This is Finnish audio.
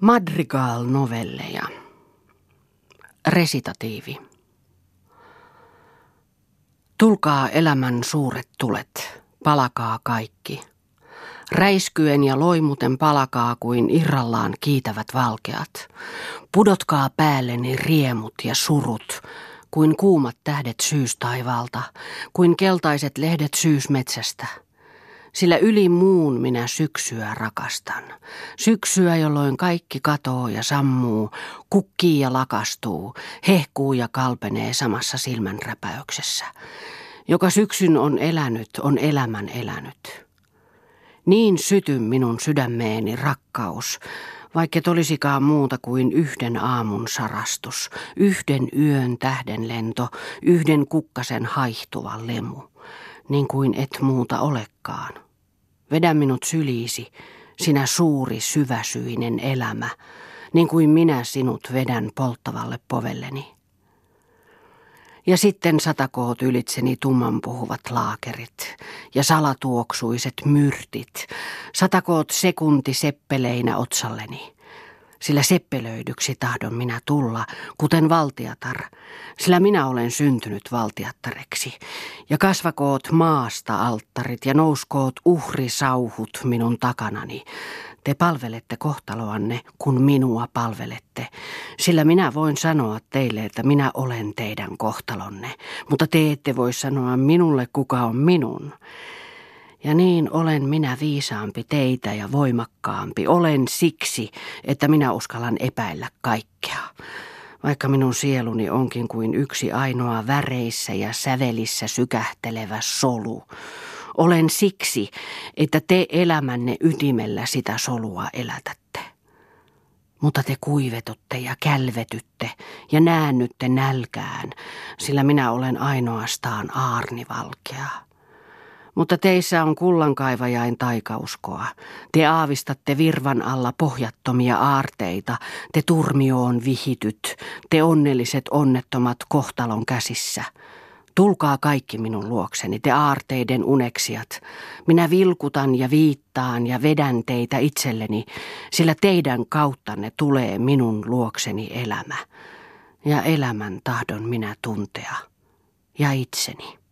Madrigal-novelleja. Resitatiivi. Tulkaa elämän suuret tulet, palakaa kaikki. Räiskyen ja loimuten palakaa kuin irrallaan kiitävät valkeat. Pudotkaa päälleni riemut ja surut, kuin kuumat tähdet syystaivaalta, kuin keltaiset lehdet syysmetsästä – sillä yli muun minä syksyä rakastan. Syksyä, jolloin kaikki katoo ja sammuu, kukkii ja lakastuu, hehkuu ja kalpenee samassa silmänräpäyksessä. Joka syksyn on elänyt, on elämän elänyt. Niin syty minun sydämeeni rakkaus, vaikka olisikaan muuta kuin yhden aamun sarastus, yhden yön tähden lento, yhden kukkasen haihtuva lemu, niin kuin et muuta olekaan. Vedä minut syliisi, sinä suuri syväsyinen elämä, niin kuin minä sinut vedän polttavalle povelleni. Ja sitten satakoot ylitseni tumman puhuvat laakerit ja salatuoksuiset myrtit, satakoot sekunti seppeleinä otsalleni sillä seppelöidyksi tahdon minä tulla, kuten valtiatar, sillä minä olen syntynyt valtiattareksi. Ja kasvakoot maasta alttarit ja nouskoot uhrisauhut minun takanani. Te palvelette kohtaloanne, kun minua palvelette, sillä minä voin sanoa teille, että minä olen teidän kohtalonne, mutta te ette voi sanoa minulle, kuka on minun. Ja niin olen minä viisaampi teitä ja voimakkaampi. Olen siksi, että minä uskallan epäillä kaikkea. Vaikka minun sieluni onkin kuin yksi ainoa väreissä ja sävelissä sykähtelevä solu. Olen siksi, että te elämänne ytimellä sitä solua elätätte. Mutta te kuivetutte ja kälvetytte ja näännytte nälkään, sillä minä olen ainoastaan aarnivalkea. Mutta teissä on kullankaivajain taikauskoa. Te aavistatte virvan alla pohjattomia aarteita, te turmioon vihityt, te onnelliset onnettomat kohtalon käsissä. Tulkaa kaikki minun luokseni, te aarteiden uneksijat. Minä vilkutan ja viittaan ja vedän teitä itselleni, sillä teidän kauttanne tulee minun luokseni elämä. Ja elämän tahdon minä tuntea. Ja itseni.